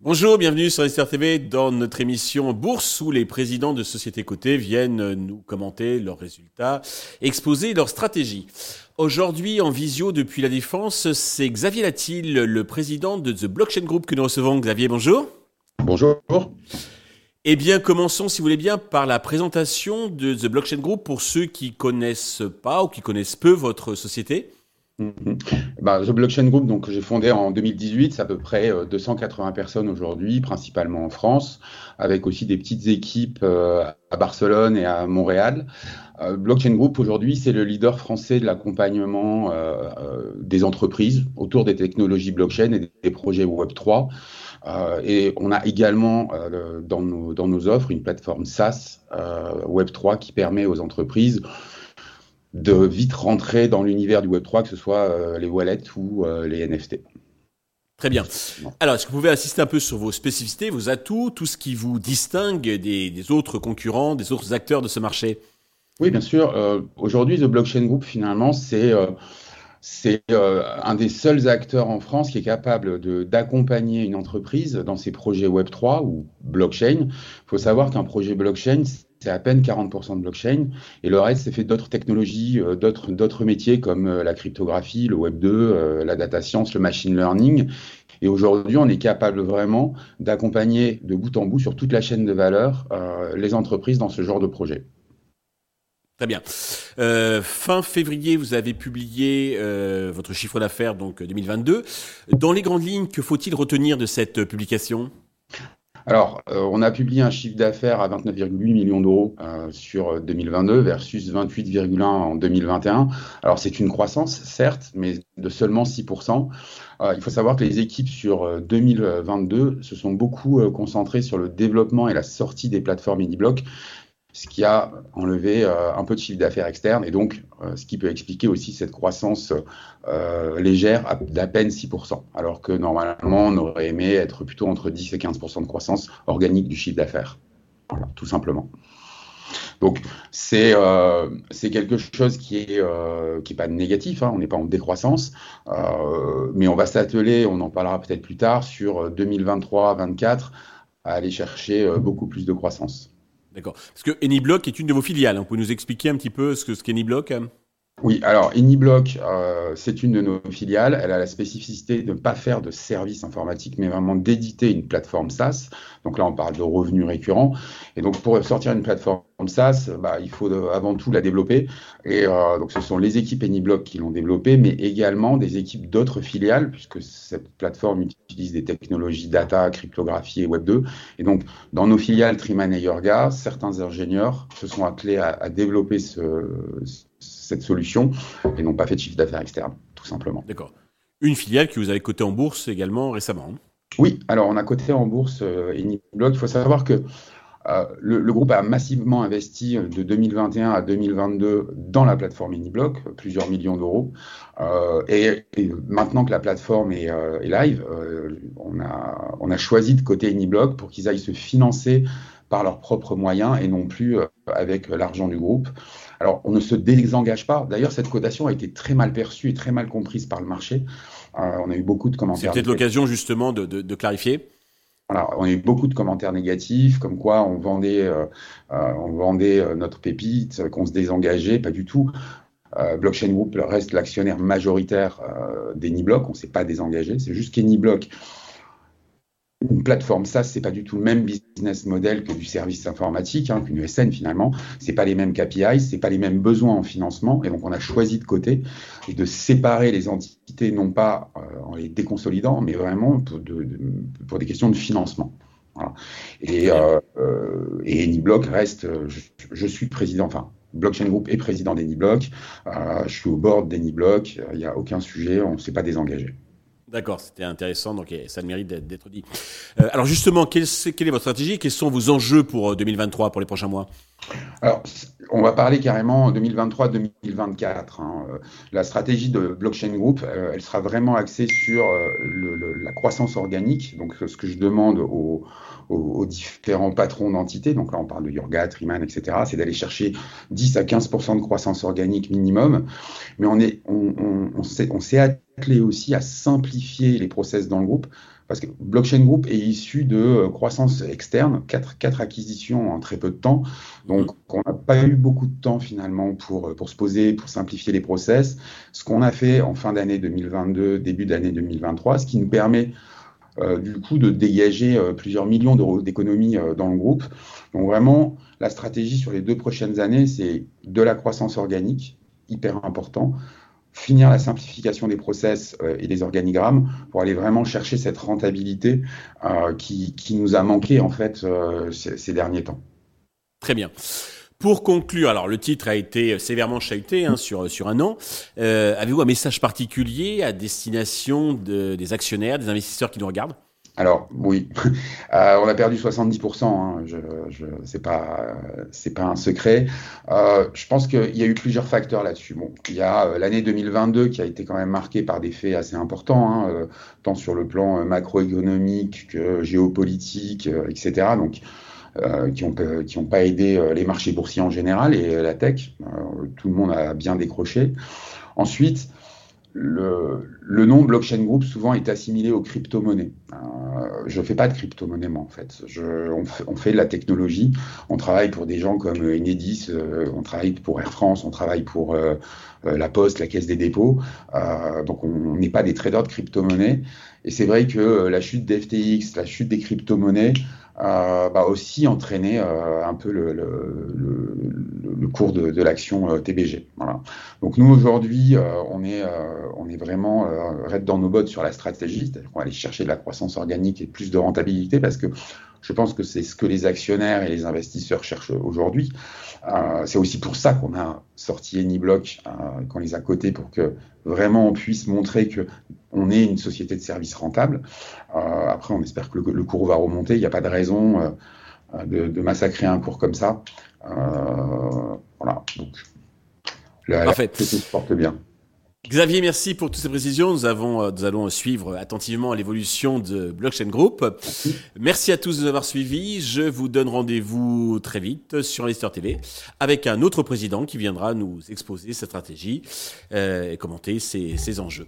Bonjour, bienvenue sur SR TV dans notre émission Bourse où les présidents de sociétés cotées viennent nous commenter leurs résultats, exposer leurs stratégies. Aujourd'hui en visio depuis la Défense, c'est Xavier Latil, le président de The Blockchain Group que nous recevons. Xavier, bonjour. Bonjour. Eh bien, commençons, si vous voulez bien, par la présentation de The Blockchain Group pour ceux qui connaissent pas ou qui connaissent peu votre société. Mhm. Bah, The Blockchain Group, donc j'ai fondé en 2018, c'est à peu près 280 euh, personnes aujourd'hui, principalement en France, avec aussi des petites équipes euh, à Barcelone et à Montréal. Euh, Blockchain Group aujourd'hui, c'est le leader français de l'accompagnement des entreprises autour des technologies blockchain et des projets Web 3. Et on a également dans, nos, dans nos offres une plateforme SaaS Web 3 qui permet aux entreprises de vite rentrer dans l'univers du Web3, que ce soit euh, les wallets ou euh, les NFT. Très bien. Alors, est-ce que vous pouvez assister un peu sur vos spécificités, vos atouts, tout ce qui vous distingue des, autres concurrents, des autres acteurs de ce marché? Oui, bien sûr. Euh, aujourd'hui, The Blockchain Group, finalement, c'est c'est un des seuls acteurs en France qui est capable d'accompagner une entreprise dans ses projets Web3 ou blockchain. Il faut savoir qu'un projet blockchain, c'est à peine 40% de blockchain. Et le reste, c'est fait d'autres technologies, euh, d'autres métiers comme euh, la cryptographie, le Web 2, euh, la data science, le machine learning. Et aujourd'hui, on est capable vraiment d'accompagner de bout en bout sur toute la chaîne de valeur les entreprises dans ce genre de projet. Très bien. fin février, vous avez publié votre chiffre d'affaires donc 2022. Dans les grandes lignes, que faut-il retenir de cette publication? Alors, euh, on a publié un chiffre d'affaires à 29,8 millions d'euros euh, sur 2022 versus 28,1 en 2021. Alors, c'est une croissance, certes, mais de seulement 6%. Euh, il faut savoir que les équipes sur 2022 se sont beaucoup concentrées sur le développement et la sortie des plateformes mini-blocs ce qui a enlevé euh, un peu de chiffre d'affaires externe et donc euh, ce qui peut expliquer aussi cette croissance euh, légère d'à peine 6%, alors que normalement on aurait aimé être plutôt entre 10 et 15% de croissance organique du chiffre d'affaires. Voilà, tout simplement. Donc c'est quelque chose qui est pas négatif, hein, on n'est pas en décroissance, mais on va s'atteler, on en parlera peut-être plus tard sur 2023-2024 à aller chercher beaucoup plus de croissance. D'accord. Parce que AnyBlock est une de vos filiales. Hein. Vous pouvez nous expliquer un petit peu ce qu'est ce AnyBlock oui, alors AnyBlock, euh, c'est une de nos filiales. Elle a la spécificité de ne pas faire de services informatiques, mais vraiment d'éditer une plateforme SaaS. Donc là, on parle de revenus récurrents. Et donc, pour sortir une plateforme SaaS, bah, il faut avant tout la développer. Et euh, donc, ce sont les équipes AnyBlock qui l'ont développée, mais également des équipes d'autres filiales, puisque cette plateforme utilise des technologies data, cryptographie et Web 2. Et donc, dans nos filiales Triman et Yorga, certains ingénieurs se sont attelés à développer ce cette solution et n'ont pas fait de chiffre d'affaires externe, tout simplement. D'accord. Une filiale que vous avez cotée en bourse également récemment. Oui, alors on a coté en bourse euh, Il faut savoir que euh, le, groupe a massivement investi de 2021 à 2022 dans la plateforme Iniblock, plusieurs millions d'euros. Euh, et, maintenant que la plateforme est, live, on, a, on a choisi de coter Iniblock pour qu'ils aillent se financer par leurs propres moyens et non plus avec l'argent du groupe. Alors, on ne se désengage pas. D'ailleurs, cette cotation a été très mal perçue et très mal comprise par le marché. Euh, on a eu beaucoup de commentaires. C'est peut-être l'occasion justement de, clarifier. Voilà, on a eu beaucoup de commentaires négatifs, comme quoi on vendait, euh, euh, on vendait notre pépite, qu'on se désengageait, pas du tout. Blockchain Group reste l'actionnaire majoritaire d'Anyblock, on ne s'est pas désengagé, c'est juste qu'Anyblock une plateforme ça c'est pas du tout le même business model que du service informatique, hein, qu'une ESN finalement. C'est pas les mêmes KPIs, c'est pas les mêmes besoins en financement, et donc on a choisi de côté et de séparer les entités non pas euh, en les déconsolidant, mais vraiment pour, des questions de financement. Et, euh, euh, Anyblock reste, je, suis président, enfin Blockchain Group est président d'Anyblock, euh, je suis au board d'Anyblock, il n'y a aucun sujet, on ne s'est pas désengagé. D'accord, c'était intéressant, donc ça mérite d'être dit. Euh, alors justement, quelle est, votre stratégie Quels sont vos enjeux pour 2023, euh, pour les prochains mois? Alors, on va parler carrément en 2023-2024. Hein. La stratégie de Blockchain Group, elle sera vraiment axée sur la croissance organique. Donc, ce que je demande aux, différents patrons d'entités, donc là on parle de Yurga, Triman, etc., c'est d'aller chercher 10 à 15% de croissance organique minimum, mais on est, on, on, attelé aussi à simplifier les process dans le groupe, parce que Blockchain Group est issu de euh, croissance externe, quatre, quatre acquisitions en très peu de temps. Donc, on n'a pas eu beaucoup de temps finalement pour, euh, pour se poser, pour simplifier les process. Ce qu'on a fait en fin d'année 2022, début d'année 2023, ce qui nous permet euh, du coup de dégager euh, plusieurs millions d'euros d'économies euh, dans le groupe. Donc vraiment, la stratégie sur les deux prochaines années, c'est de la croissance organique, hyper important, finir la simplification des process et des organigrammes pour aller vraiment chercher cette rentabilité qui, qui, nous a manqué en fait ces, ces derniers temps. Très bien. Pour conclure, alors le titre a été sévèrement chahuté hein, sur, sur un an. Euh, Avez-vous un message particulier à destination de, des actionnaires, des investisseurs qui nous regardent? Alors oui, euh, on a perdu 70%. Hein, je, je, c'est pas c'est pas un secret. Euh, je pense qu'il y a eu plusieurs facteurs là-dessus. Bon, il y a euh, l'année 2022 qui a été quand même marquée par des faits assez importants, hein, euh, tant sur le plan macroéconomique que géopolitique, etc. Donc euh, qui n'ont qui ont pas aidé euh, les marchés boursiers en général et euh, la tech. tout le monde a bien décroché. Ensuite, le, le, nom blockchain group souvent est assimilé aux crypto-monnaies. Euh, je fais pas de crypto-monnaie moi en fait. Je, on, fait de la technologie. On travaille pour des gens comme Enedis, euh, on travaille pour Air France, on travaille pour euh, la Poste, la Caisse des dépôts. donc on n'est pas des traders de crypto-monnaies. Et c'est vrai que la chute d'FTX, la chute des crypto-monnaies euh, bah aussi entraîner euh, un peu le, le, le, le cours de, de l'action euh, TBG. Voilà. Donc nous aujourd'hui, euh, on est on est vraiment raide dans nos bottes sur la stratégie, c'est-à-dire qu'on va aller chercher de la croissance organique et plus de rentabilité parce que je pense que c'est ce que les actionnaires et les investisseurs cherchent aujourd'hui. Euh, c'est aussi pour ça qu'on a sorti AnyBlock, euh, qu'on les a cotés pour que vraiment on puisse montrer que on est une société de services rentable. Euh, après, on espère que le, le, cours va remonter. Il n'y a pas de raison de, de, massacrer un cours comme ça. Voilà. Donc, la, la se porte bien. Xavier, merci pour toutes ces précisions. Nous, avons, euh, nous allons suivre attentivement l'évolution de Blockchain Group. Merci. à tous de nous avoir suivis. Je vous donne rendez-vous très vite sur Investor TV avec un autre président qui viendra nous exposer sa stratégie euh, et commenter ses, ses enjeux.